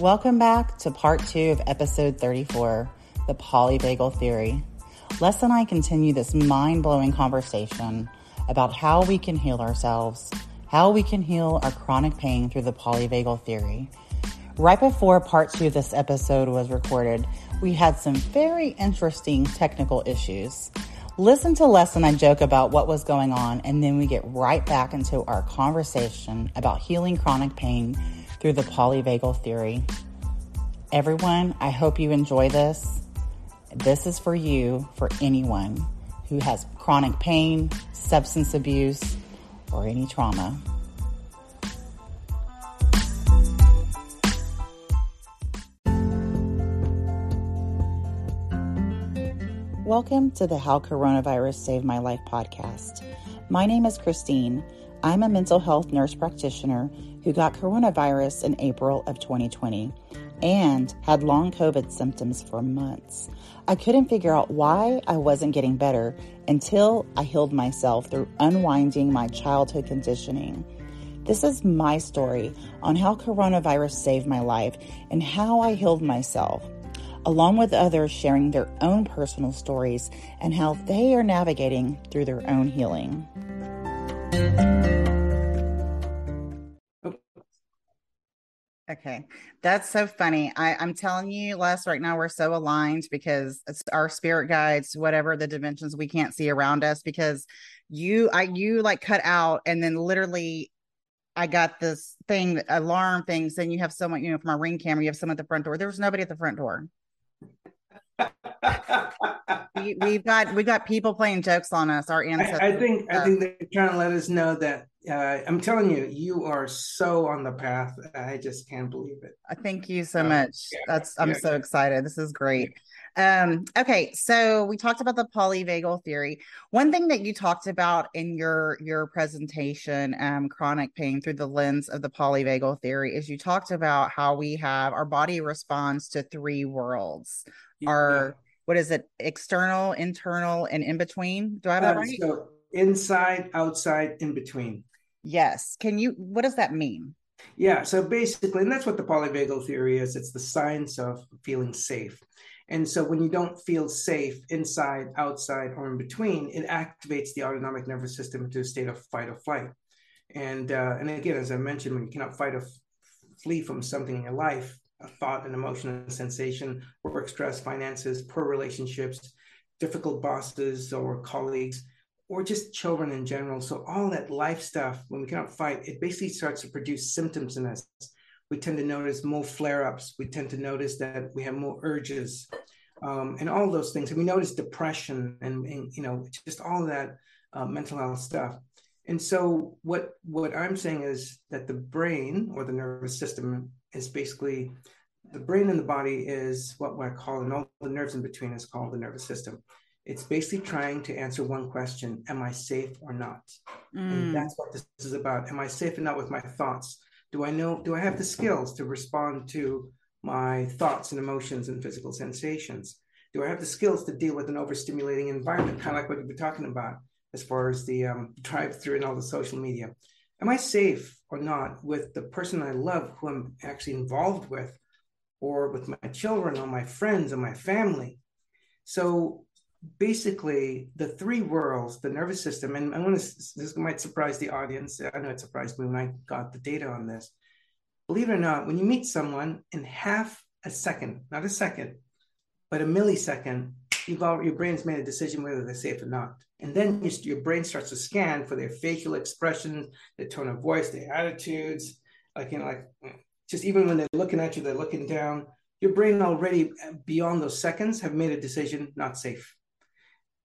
Welcome back to part two of episode 34 The Polyvagal Theory. Les and I continue this mind blowing conversation about how we can heal ourselves, how we can heal our chronic pain through the polyvagal theory. Right before part two of this episode was recorded, we had some very interesting technical issues. Listen to Les and I joke about what was going on, and then we get right back into our conversation about healing chronic pain through the polyvagal theory. Everyone, I hope you enjoy this. This is for you, for anyone who has chronic pain, substance abuse, or any trauma. Welcome to the How Coronavirus Saved My Life podcast. My name is Christine. I'm a mental health nurse practitioner who got coronavirus in April of 2020 and had long COVID symptoms for months. I couldn't figure out why I wasn't getting better until I healed myself through unwinding my childhood conditioning. This is my story on how coronavirus saved my life and how I healed myself, along with others sharing their own personal stories and how they are navigating through their own healing. Okay, that's so funny. I, I'm telling you, Les, right now we're so aligned because it's our spirit guides, whatever the dimensions we can't see around us. Because you, I, you like cut out, and then literally, I got this thing, alarm thing, saying you have someone, you know, from our ring camera, you have someone at the front door. There was nobody at the front door. we, have got we got people playing jokes on us. Our ancestors. I, I think I think they're trying to let us know that uh, I'm telling you, you are so on the path. I just can't believe it. I Thank you so uh, much. Yeah, That's I'm yeah, so excited. This is great. Um, okay, so we talked about the polyvagal theory. One thing that you talked about in your your presentation, um, chronic pain through the lens of the polyvagal theory, is you talked about how we have our body responds to three worlds. Our what is it? External, internal, and in between. Do I have that um, right? So inside, outside, in between. Yes. Can you, what does that mean? Yeah. So basically, and that's what the polyvagal theory is it's the science of feeling safe. And so when you don't feel safe inside, outside, or in between, it activates the autonomic nervous system into a state of fight or flight. And uh, and again, as I mentioned, when you cannot fight or f- flee from something in your life, a thought, an emotion, a sensation, work stress, finances, poor relationships, difficult bosses or colleagues, or just children in general. So all that life stuff, when we cannot fight, it basically starts to produce symptoms in us. We tend to notice more flare-ups. We tend to notice that we have more urges, um, and all those things. And we notice depression and, and you know just all that uh, mental health stuff. And so what what I'm saying is that the brain or the nervous system is basically the brain and the body is what I call, and all the nerves in between is called the nervous system it's basically trying to answer one question Am I safe or not? Mm. And that's what this is about. Am I safe or not with my thoughts? Do I know, do I have the skills to respond to my thoughts and emotions and physical sensations? Do I have the skills to deal with an overstimulating environment, kind of like what we've been talking about as far as the um, drive through and all the social media? Am I safe or not with the person I love who I'm actually involved with, or with my children, or my friends, or my family? So basically the three worlds the nervous system and i want to this might surprise the audience. I know it surprised me when i got the data on this. Believe it or not when you meet someone in half a second not a second but a millisecond you've already, your brain's made a decision whether they're safe or not and then your, brain starts to scan for their facial expressions their tone of voice their attitudes like you know like just even when they're looking at you they're looking down your brain already uh, beyond those seconds have made a decision not safe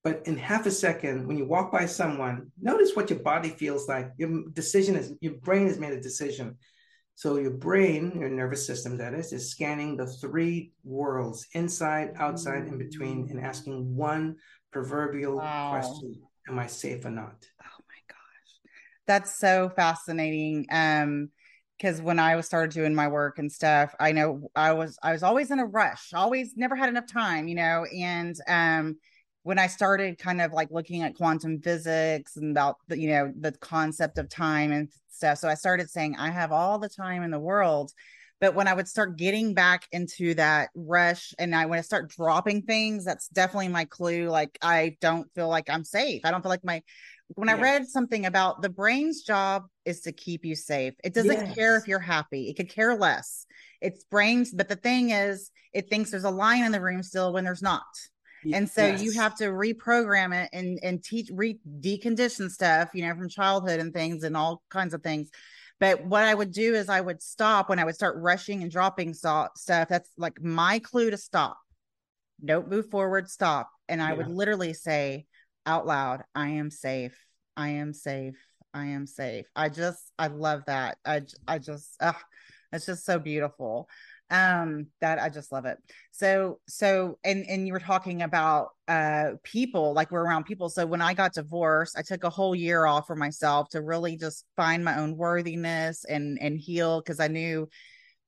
but in half a second, when you walk by someone, notice what your body feels like. Your decision is your brain has made a decision. So your brain, your nervous system, that is, is scanning the three worlds, inside, outside, in between, and asking one proverbial wow. question: Am I safe or not? Oh my gosh, that's so fascinating. Um, because when I was started doing my work and stuff, I know I was I was always in a rush, always never had enough time, you know, and um when I started kind of like looking at quantum physics and about the, you know, the concept of time and stuff. So I started saying, I have all the time in the world. But when I would start getting back into that rush and I when I start dropping things, that's definitely my clue. Like I don't feel like I'm safe. I don't feel like my when yeah. I read something about the brain's job is to keep you safe. It doesn't yes. care if you're happy. It could care less. It's brains, but the thing is, it thinks there's a lion in the room still when there's not. And so yes. you have to reprogram it and and teach re decondition stuff, you know, from childhood and things and all kinds of things. But what I would do is I would stop when I would start rushing and dropping stuff. That's like my clue to stop. Don't move forward, stop. And I yeah. would literally say out loud, I am safe. I am safe. I am safe. I just, I love that. I, I just, uh, it's just so beautiful um that i just love it so so and and you were talking about uh people like we're around people so when i got divorced i took a whole year off for myself to really just find my own worthiness and and heal because i knew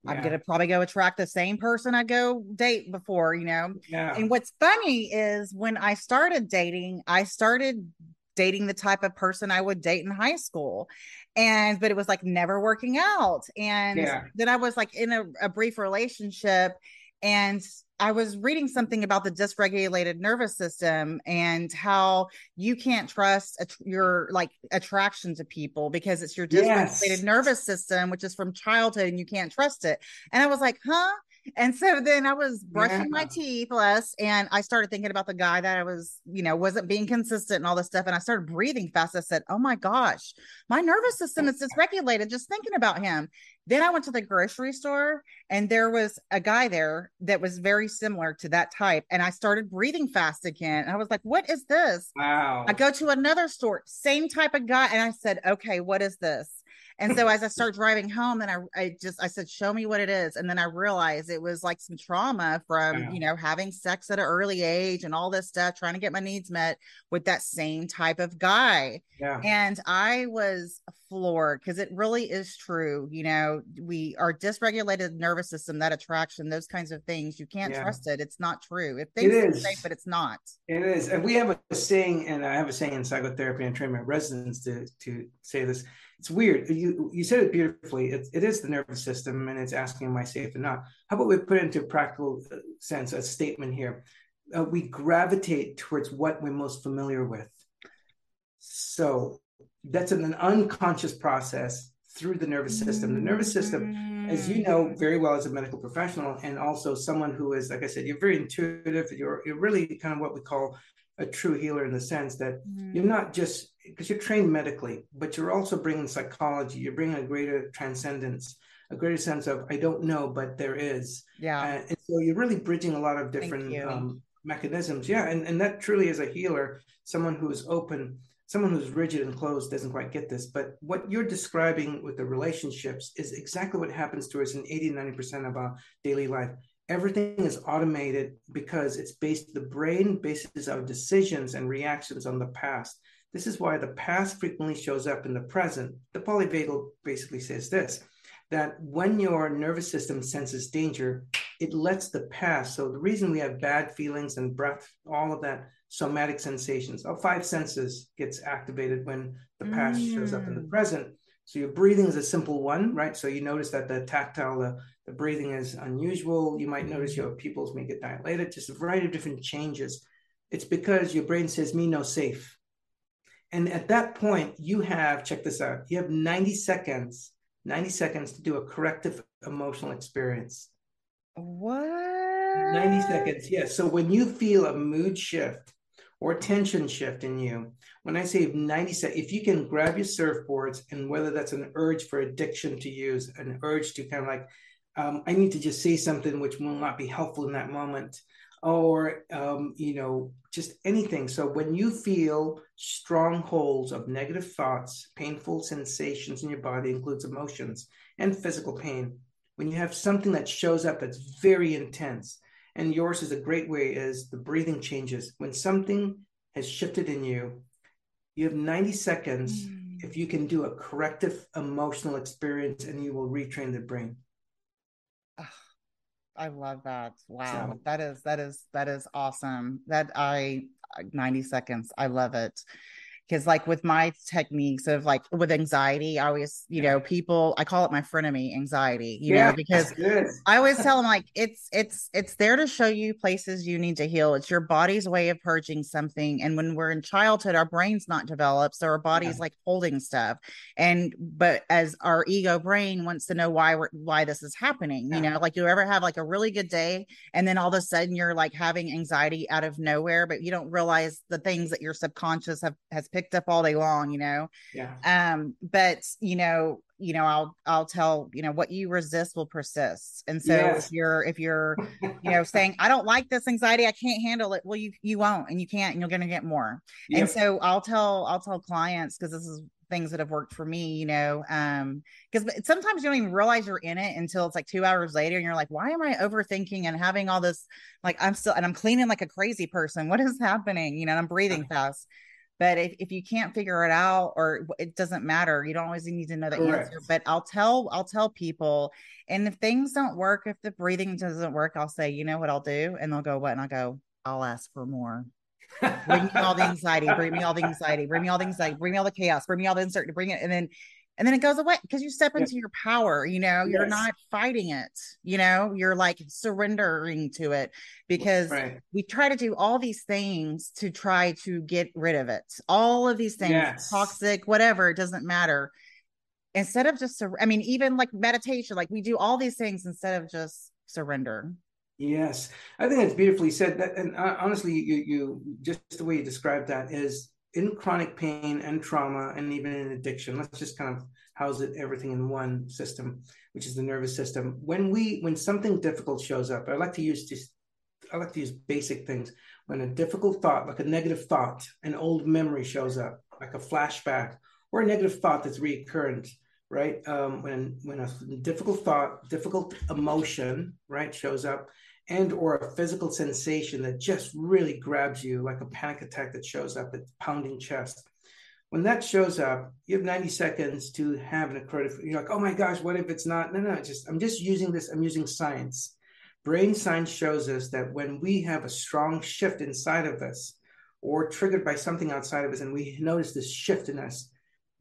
yeah. i'm gonna probably go attract the same person i go date before you know yeah. and what's funny is when i started dating i started dating the type of person I would date in high school. And but it was like never working out. And yeah. then I was like in a, a brief relationship and I was reading something about the dysregulated nervous system and how you can't trust your like attraction to people because it's your dysregulated yes. nervous system, which is from childhood, and you can't trust it. And I was like, huh? And so then I was brushing yeah. my teeth Les and I started thinking about the guy that I was, you know, wasn't being consistent and all this stuff. And I started breathing fast. I said, Oh my gosh, my nervous system is dysregulated just thinking about him. Then I went to the grocery store and there was a guy there that was very similar to that type. And I started breathing fast again. And I was like, What is this? Wow. I go to another store, same type of guy. And I said, Okay, what is this? And so as I start driving home, then I, I just I said, show me what it is. And then I realized it was like some trauma from, you know, having sex at an early age and all this stuff, trying to get my needs met with that same type of guy. Yeah. And I was floored because it really is true. You know, we are dysregulated nervous system, that attraction, those kinds of things. You can't yeah. trust it. It's not true. It thinks it is. safe, but it's not. It is. And we have a saying, and I have a saying in psychotherapy and train my residents to to say this it's weird. You you said it beautifully. It, it is the nervous system, and it's asking, "Am I safe or not?" How about we put it into practical uh, sense a statement here? Uh, we gravitate towards what we're most familiar with. So that's an, an unconscious process through the nervous system. The nervous system, as you know very well as a medical professional, and also someone who is, like I said, you're very intuitive. You're you're really kind of what we call a true healer in the sense that you're not just because you're trained medically, but you're also bringing psychology. You're bringing a greater transcendence, a greater sense of I don't know, but there is. Yeah. Uh, and so you're really bridging a lot of different um, mechanisms. Yeah, and and that truly is a healer, someone who is open. Someone who's rigid and closed doesn't quite get this, but what you're describing with the relationships is exactly what happens to us in 80 90% of our daily life everything is automated because it's based the brain bases our decisions and reactions on the past this is why the past frequently shows up in the present the polyvagal basically says this that when your nervous system senses danger it lets the past so the reason we have bad feelings and breath all of that somatic sensations our five senses gets activated when the past mm. shows up in the mm. present so your breathing is a simple one, right? So you notice that the tactile, the, the breathing is unusual. You might notice your pupils may get dilated, just a variety of different changes. It's because your brain says, me no safe. And at that point, you have, check this out, you have 90 seconds, 90 seconds to do a corrective emotional experience. What? 90 seconds, yes. So when you feel a mood shift or tension shift in you, when I say 90 seconds, if you can grab your surfboards and whether that's an urge for addiction to use, an urge to kind of like, um, I need to just say something which will not be helpful in that moment, or, um, you know, just anything. So when you feel strongholds of negative thoughts, painful sensations in your body, includes emotions and physical pain, when you have something that shows up that's very intense, and yours is a great way is the breathing changes. When something has shifted in you, you have 90 seconds mm. if you can do a corrective emotional experience and you will retrain the brain. I love that. Wow. So, that is that is that is awesome. That I 90 seconds. I love it. Because like with my techniques of like with anxiety i always you know people i call it my frenemy anxiety you yeah, know because i always tell them like it's it's it's there to show you places you need to heal it's your body's way of purging something and when we're in childhood our brain's not developed so our body's yeah. like holding stuff and but as our ego brain wants to know why we're why this is happening yeah. you know like you ever have like a really good day and then all of a sudden you're like having anxiety out of nowhere but you don't realize the things that your subconscious have has picked picked up all day long, you know. Yeah. Um, but you know, you know, I'll I'll tell, you know, what you resist will persist. And so yes. if you're if you're, you know, saying, I don't like this anxiety, I can't handle it, well, you you won't and you can't and you're gonna get more. Yep. And so I'll tell I'll tell clients because this is things that have worked for me, you know, um, because sometimes you don't even realize you're in it until it's like two hours later and you're like, why am I overthinking and having all this like I'm still and I'm cleaning like a crazy person. What is happening? You know, I'm breathing fast. But if, if you can't figure it out or it doesn't matter, you don't always need to know the Correct. answer. But I'll tell I'll tell people, and if things don't work, if the breathing doesn't work, I'll say, you know what I'll do, and they'll go, what? And I'll go, I'll ask for more. bring me all the anxiety, bring me all the anxiety, bring me all the anxiety, bring me all the chaos, bring me all the uncertainty, bring it, and then and then it goes away because you step into your power you know you're yes. not fighting it you know you're like surrendering to it because right. we try to do all these things to try to get rid of it all of these things yes. toxic whatever it doesn't matter instead of just i mean even like meditation like we do all these things instead of just surrender yes i think that's beautifully said that and uh, honestly you you just the way you described that is in chronic pain and trauma and even in addiction let's just kind of house it everything in one system which is the nervous system. When we when something difficult shows up i like to use just i like to use basic things. When a difficult thought like a negative thought an old memory shows up like a flashback or a negative thought that's recurrent right? Um, when when a difficult thought difficult emotion right shows up and or a physical sensation that just really grabs you like a panic attack that shows up at pounding chest. When that shows up you have 90 seconds to have an accredited you're like oh my gosh what if it's not? No no just i'm just using this i'm using science. Brain science shows us that when we have a strong shift inside of us or triggered by something outside of us and we notice this shift in us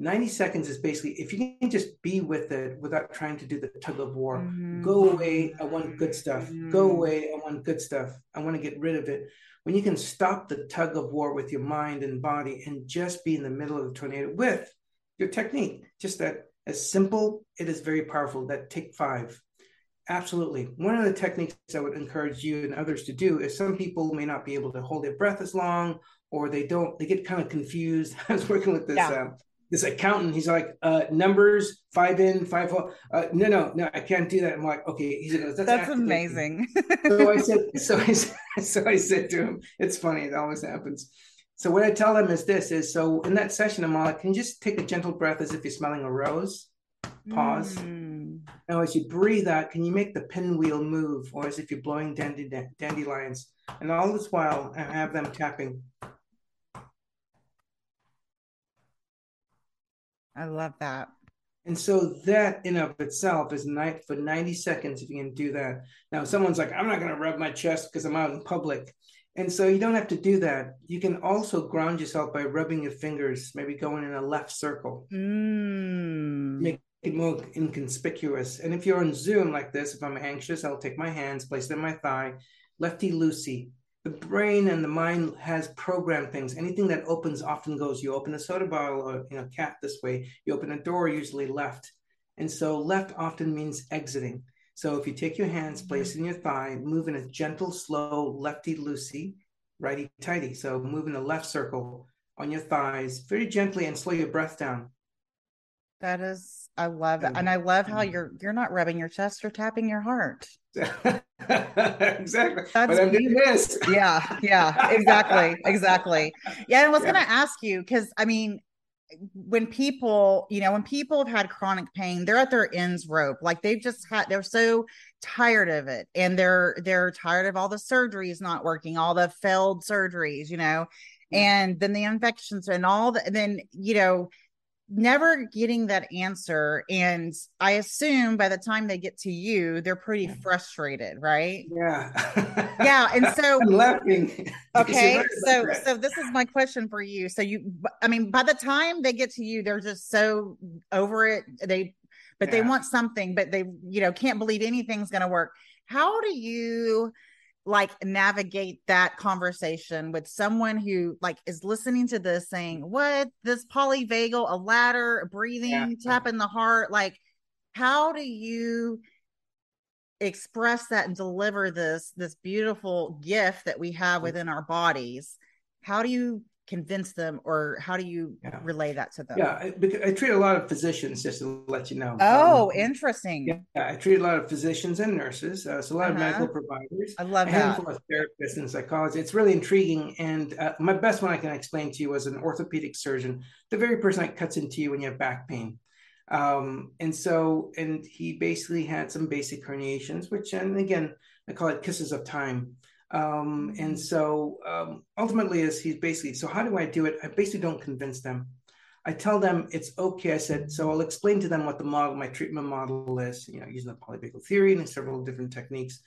90 seconds is basically if you can just be with it without trying to do the tug of war mm-hmm. go away i want good stuff. Mm-hmm. go away i want good stuff. I want to get rid of it. When you can stop the tug of war with your mind and body and just be in the middle of the tornado with your technique just that as simple it is very powerful. That take five. Absolutely. One of the techniques i would encourage you and others to do is some people may not be able to hold their breath as long or they don't they get kind of confused. I was working with this yeah. um, this accountant, he's like, uh, numbers, five in, five out. Uh, no, no, no, I can't do that. I'm like, okay. He goes, that's, that's amazing. so I said, so I, so I said to him, it's funny. It always happens. So what I tell them is this: is so in that session, I'm like, can you just take a gentle breath as if you're smelling a rose? Pause. Mm. Now, as you breathe out, can you make the pinwheel move, or as if you're blowing dandy, dandelions? And all this while, I have them tapping I love that. And so that in of itself is night for 90 seconds if you can do that. Now someone's like, I'm not gonna rub my chest because I'm out in public. And so you don't have to do that. You can also ground yourself by rubbing your fingers, maybe going in a left circle. Mm. Make it more inconspicuous. And if you're on Zoom like this, if I'm anxious, I'll take my hands, place them in my thigh, lefty loosey, the brain and the mind has programmed things. Anything that opens often goes. You open a soda bottle or you know cap this way. You open a door usually left, and so left often means exiting. So if you take your hands, mm-hmm. place in your thigh, move in a gentle, slow lefty loosey, righty tighty. So move in a left circle on your thighs very gently and slow your breath down. That is, I love it, mm-hmm. and I love how mm-hmm. you're you're not rubbing your chest or tapping your heart. exactly. That's but I'm doing this. yeah, yeah, exactly, exactly. Yeah, I was yeah. going to ask you because I mean, when people, you know, when people have had chronic pain, they're at their ends rope. Like they've just had, they're so tired of it, and they're they're tired of all the surgeries not working, all the failed surgeries, you know, and then the infections and all the, and then you know never getting that answer and i assume by the time they get to you they're pretty frustrated right? Yeah. Yeah and so I'm laughing. Okay so so this is my question for you. So you i mean by the time they get to you they're just so over it they but yeah. they want something but they you know can't believe anything's going to work. How do you like navigate that conversation with someone who like is listening to this saying what? This polyvagal a ladder a breathing yeah. tap in the heart. Like how do you express that and deliver this this beautiful gift that we have mm. within our bodies? How do you convince them or how do you yeah. relay that to them? Yeah I, I, treat a lot of physicians just to let you know. Oh um, interesting. yeah i treat a lot of physicians and nurses uh, so a lot uh-huh. of medical providers. I love a that. handful of therapists and psychologists it's really intriguing and uh, my best one i can explain to you was an orthopedic surgeon the very person that cuts into you when you have back pain. Um, and so and he basically had some basic herniations which and again i call it kisses of time um, and so um, ultimately, is he's basically, so how do I do it? I basically don't convince them. I tell them it's okay. I said, so I'll explain to them what the model, my treatment model is, you know, using the polyvagal theory and several different techniques.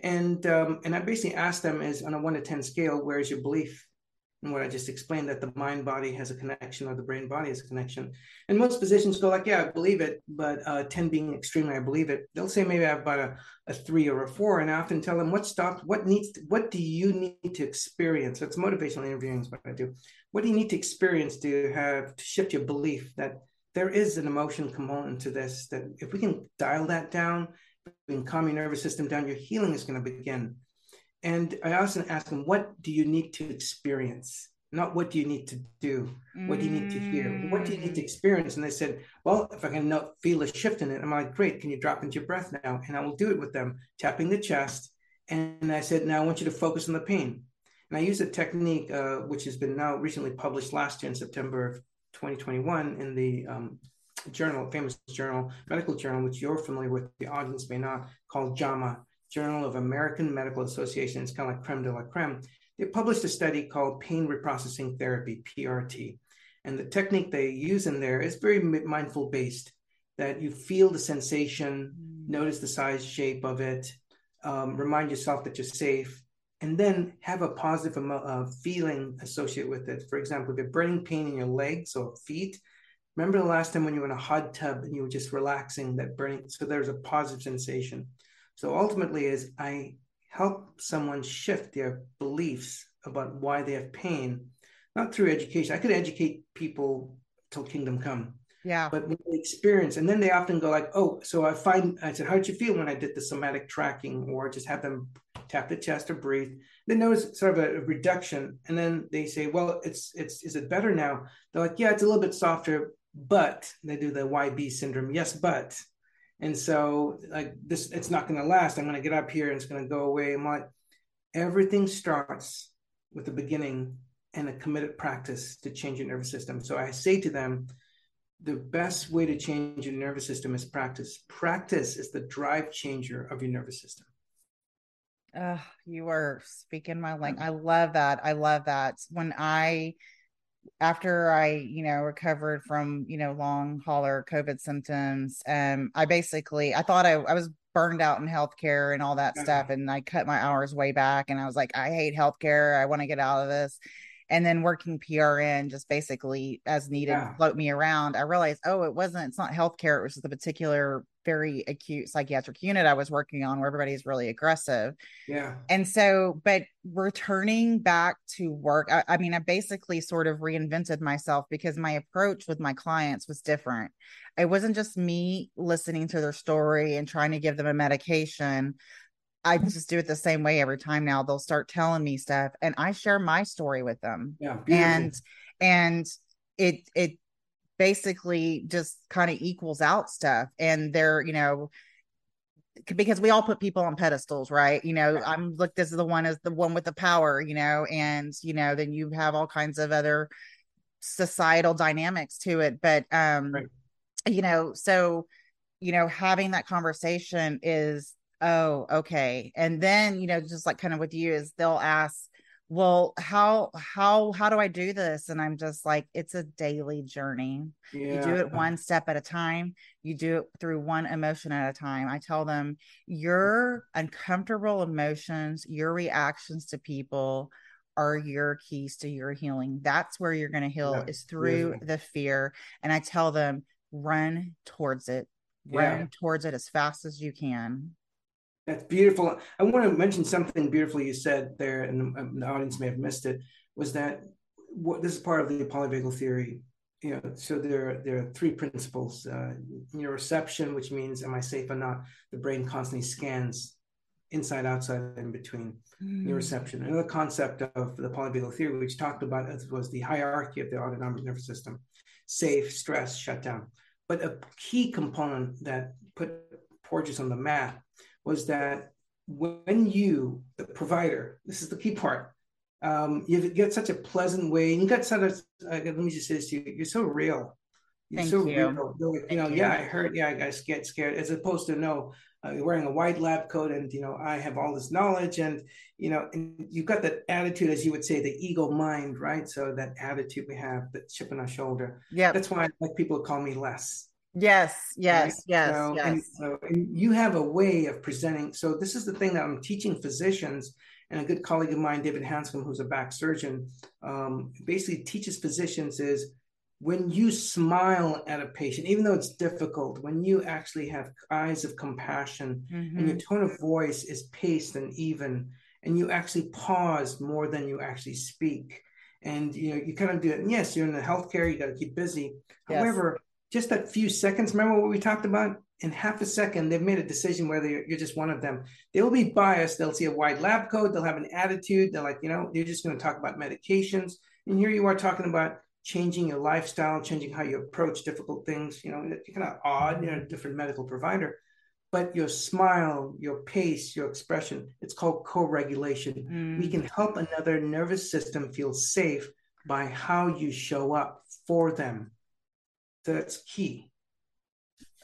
And um, and I basically ask them is on a one to 10 scale, where's your belief? And what I just explained that the mind body has a connection or the brain body has a connection. And most physicians go like, yeah, I believe it, but uh, 10 being extremely, I believe it. They'll say maybe I have about a, a three or a four. And I often tell them what stopped, what needs, to, what do you need to experience? That's motivational interviewing is what I do. What do you need to experience to have to shift your belief that there is an emotion component to this, that if we can dial that down, we can calm your nervous system down, your healing is going to begin. And I often ask them, what do you need to experience? Not what do you need to do? What do you need to hear? What do you need to mm. experience? And they said, well, if I can not feel a shift in it, I'm like, great, can you drop into your breath now? And I will do it with them, tapping the chest. And I said, now I want you to focus on the pain. And I use a technique uh, which has been now recently published last year in September of 2021 in the um, journal, famous journal, medical journal, which you're familiar with, the audience may not, called JAMA, Journal of American Medical Association. It's kind of like creme de la creme. They published a study called pain reprocessing therapy, PRT. And the technique they use in there is very mindful based that you feel the sensation, mm. notice the size, shape of it, um, remind yourself that you're safe, and then have a positive uh, feeling associated with it. For example, if you're burning pain in your legs or feet, remember the last time when you were in a hot tub and you were just relaxing, that burning, so there's a positive sensation. So ultimately, is I help someone shift their beliefs about why they have pain, not through education. I could educate people till kingdom come. Yeah. But when they experience, and then they often go like, "Oh, so I find." I said, "How did you feel when I did the somatic tracking?" Or just have them tap the chest or breathe. Then notice sort of a, reduction, and then they say, "Well, it's it's is it better now?" They're like, "Yeah, it's a little bit softer." But they do the YB syndrome. Yes, but and so like this, it's not going to last. I'm going to get up here and it's going to go away. And like everything starts with the beginning and a committed practice to change your nervous system. So I say to them, the best way to change your nervous system is practice. Practice is the drive changer of your nervous system. Uh, you are speaking my language. I love that. I love that. When I after I, you know, recovered from, you know, long hauler COVID symptoms, um, I basically I thought I, I was burned out in healthcare and all that stuff. And I cut my hours way back and I was like, I hate healthcare. I want to get out of this and then working PRN just basically as needed yeah. float me around. I realized, oh, it wasn't, it's not healthcare. It was just a particular very acute psychiatric unit I was working on where everybody's really aggressive. Yeah. And so, but returning back to work, I, I mean, I basically sort of reinvented myself because my approach with my clients was different. It wasn't just me listening to their story and trying to give them a medication. I just do it the same way every time now. They'll start telling me stuff and I share my story with them. Yeah. And and it it basically just kind of equals out stuff. And they're, you know, because we all put people on pedestals, right? You know, I'm look, this is the one is the one with the power, you know, and you know, then you have all kinds of other societal dynamics to it. But um, right. you know, so you know, having that conversation is oh okay and then you know just like kind of with you is they'll ask well how how how do i do this? And i'm just like it's a daily journey. Yeah. you do it one step at a time. You do it through one emotion at a time. I tell them your uncomfortable emotions your reactions to people are your keys to your healing. That's where you're going to heal yeah. is through yeah. the fear. And i tell them run towards it. Run towards it as fast as you can that's beautiful. I want to mention something beautiful you said there, and the audience may have missed it. Was that what this is part of the polyvagal theory? You know, so there there are three principles: uh, neuroception, which means am I safe or not? The brain constantly scans inside, outside, and in between. Mm. Neuroception. Another concept of the polyvagal theory, which talked about was the hierarchy of the autonomic nervous system: safe, stress, shutdown. But a key component that put Porges on the map was that when you, the provider, this is the key part, um, you get such a pleasant way, and you got such a, uh, let me just say this to you, you're so real. You're Thank so you. real. you Thank know, you. yeah, I heard, yeah, I got scared, scared, as opposed to no, uh, you're wearing a white lab coat and, you know, I have all this knowledge and, you know, and you've got that attitude, as you would say, the ego mind, right? So that attitude we have, that chip on our shoulder. Yeah. That's why I like people to call me Les Yes, yes, right? yes, so, yes. And, so, and you have a way of presenting. So this is the thing that I'm teaching physicians, and a good colleague of mine, David Hanscom, who's a back surgeon, um, basically teaches physicians is when you smile at a patient, even though it's difficult, when you actually have eyes of compassion mm-hmm. and your tone of voice is paced and even, and you actually pause more than you actually speak. And you know, you kind of do it. And yes, you're in the healthcare, you got to keep busy. Yes. However, just that few seconds. Remember what we talked about? In half a second, they've made a decision whether you're, you're just one of them. They will be biased. They'll see a wide lab coat. They'll have an attitude. They're like, you know, they're just going to talk about medications. And here you are talking about changing your lifestyle, changing how you approach difficult things. You know, you're kind of odd. You're a different medical provider, but your smile, your pace, your expression, it's called co-regulation. Mm. We can help another nervous system feel safe by how you show up for them that's key.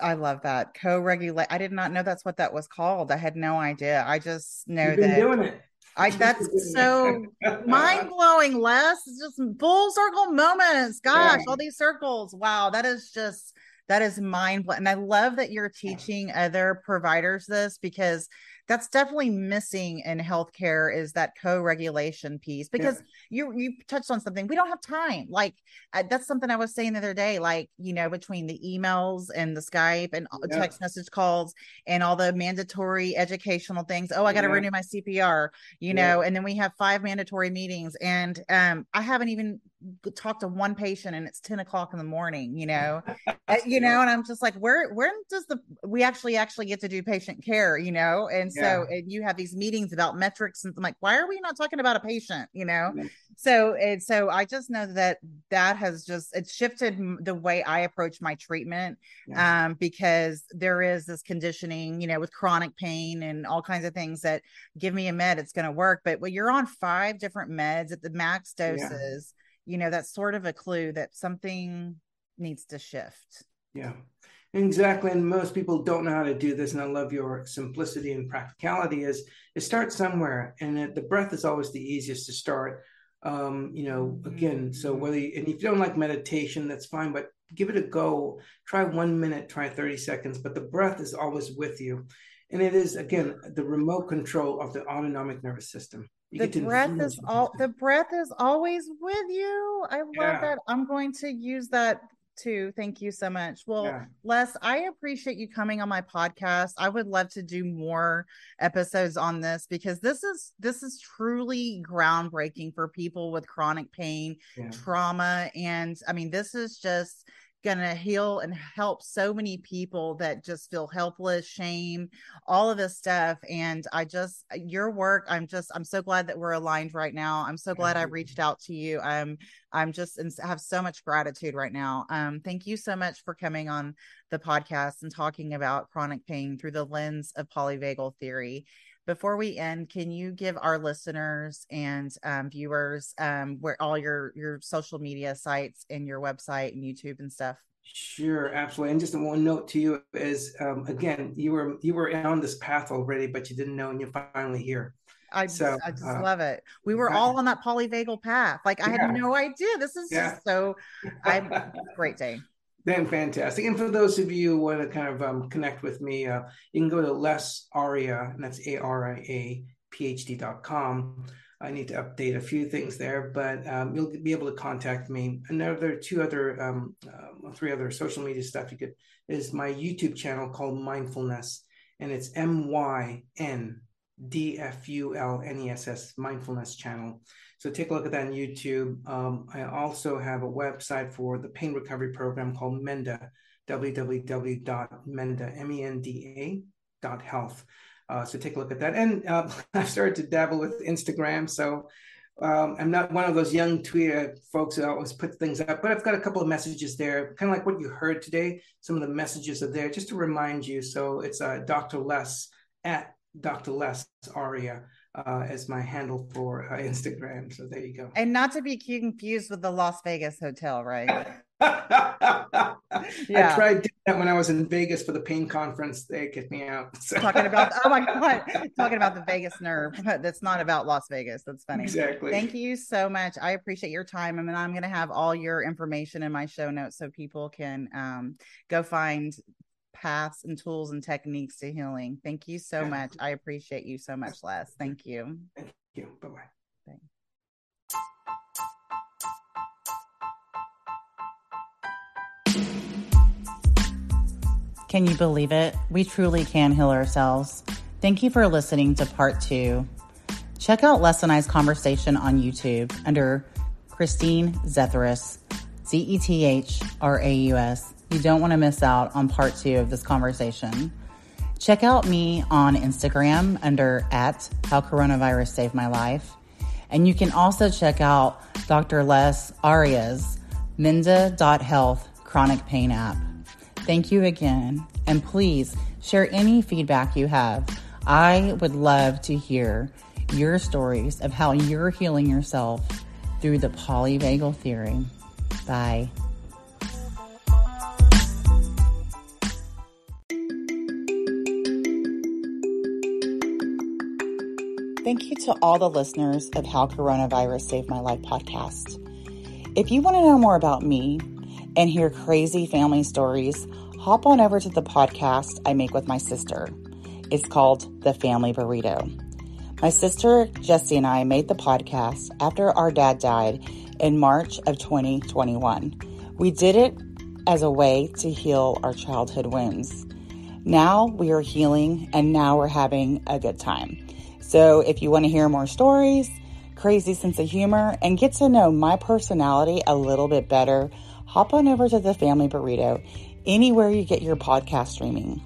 I love that co-regulate. I did not know that's what that was called. I had no idea. I just know that doing it. I that's so mind blowing. Les it's just full circle moments. Gosh, yeah. all these circles. Wow, that is just that is mind blowing. And I love that you're teaching other providers this because that's definitely missing in healthcare is that co-regulation piece because yeah. you you touched on something we don't have time like uh, that's something i was saying the other day like you know between the emails and the skype and yeah. text message calls and all the mandatory educational things oh i got to yeah. renew my cpr you know and then we have five mandatory meetings and um i haven't even talked to one patient and it's 10 o'clock in the morning you know uh, you know and i'm just like where where does the we actually actually get to do patient care you know and so and you have these meetings about metrics and I'm like why are we not talking about a patient you know yeah. so and so I just know that that has just it's shifted the way I approach my treatment yeah. um because there is this conditioning you know with chronic pain and all kinds of things that give me a med it's going to work but when you're on five different meds at the max doses yeah. You know that's sort of a clue that something needs to shift yeah Exactly. And most people don't know how to do this. And I love your simplicity and practicality is it starts somewhere. And it, the breath is always the easiest to start. Um, you know, again, so mm-hmm. whether, you, and if you don't like meditation, that's fine, but give it a go. Try one minute, try 30 seconds, but the breath is always with you. And it is, again, the remote control of the autonomic nervous system. The breath is all the breath is always with you. I love yeah. that. I'm going to use that too. Thank you so much. Well, yeah. Les, I appreciate you coming on my podcast. I would love to do more episodes on this because this is this is truly groundbreaking for people with chronic pain, yeah. trauma, and I mean, this is just going to heal and help so many people that just feel helpless, shame, all of this stuff. And I just, your work, I'm just, I'm so glad that we're aligned right now. I'm so glad I reached out to you. I'm, I'm just, and have so much gratitude right now. Um, thank you so much for coming on the podcast and talking about chronic pain through the lens of polyvagal theory before we end can you give our listeners and um, viewers um, where all your your social media sites and your website and youtube and stuff sure absolutely and just one note to you is um, again you were you were on this path already but you didn't know and you're finally here I, so, I just uh, love it. We were all on that polyvagal path. Like I yeah. had no idea. This is yeah. just so I'm great day. Then fantastic. And for those of you who want to kind of um, connect with me, uh, you can go to Les Aria, and that's A R I A PhD.com. I need to update a few things there, but um, you'll be able to contact me. Another two other, um, uh, three other social media stuff you could is my YouTube channel called Myndfulness, and it's M Y N D F U L N E S S Myndfulness channel. So take a look at that on YouTube. Um, I also have a website for the pain recovery program called Menda, www.menda, M-E-N-D-A dot health. Uh, so take a look at that. And uh, I've started to dabble with Instagram. So um, I'm not one of those young Twitter folks that always put things up, but I've got a couple of messages there, kind of like what you heard today. Some of the messages are there just to remind you. So it's uh, Dr. Les at Dr. Les Aria uh, as my handle for uh, Instagram. So there you go. And not to be confused with the Las Vegas hotel, right? yeah. I tried doing that when I was in Vegas for the pain conference. They kicked me out. So. Talking about oh my god, talking about the vagus nerve. But that's not about Las Vegas. That's funny. Exactly. Thank you so much. I appreciate your time. I mean, I'm going to have all your information in my show notes so people can um, go find paths and tools and techniques to healing. Thank you so much. I appreciate you so much, Les. Thank you. Thank you. Bye bye. Can you believe it? We truly can heal ourselves. Thank you for listening to part two. Check out Les and I's conversation on YouTube under Christine Zethraus, Z E T H R A U S. You don't want to miss out on part two of this conversation. Check out me on Instagram under at how coronavirus saved my life. And you can also check out Dr. Les Aria's Menda.health chronic pain app. Thank you again. And please share any feedback you have. I would love to hear your stories of how you're healing yourself through the polyvagal theory. Bye. Thank you to all the listeners of How Coronavirus Saved My Life podcast. If you want to know more about me and hear crazy family stories, hop on over to the podcast I make with my sister. It's called The Family Burrito. My sister Jessie and I made the podcast after our dad died in March of 2021. We did it as a way to heal our childhood wounds. Now we are healing and now we're having a good time. So if you want to hear more stories, crazy sense of humor, and get to know my personality a little bit better, hop on over to the Family Burrito anywhere you get your podcast streaming.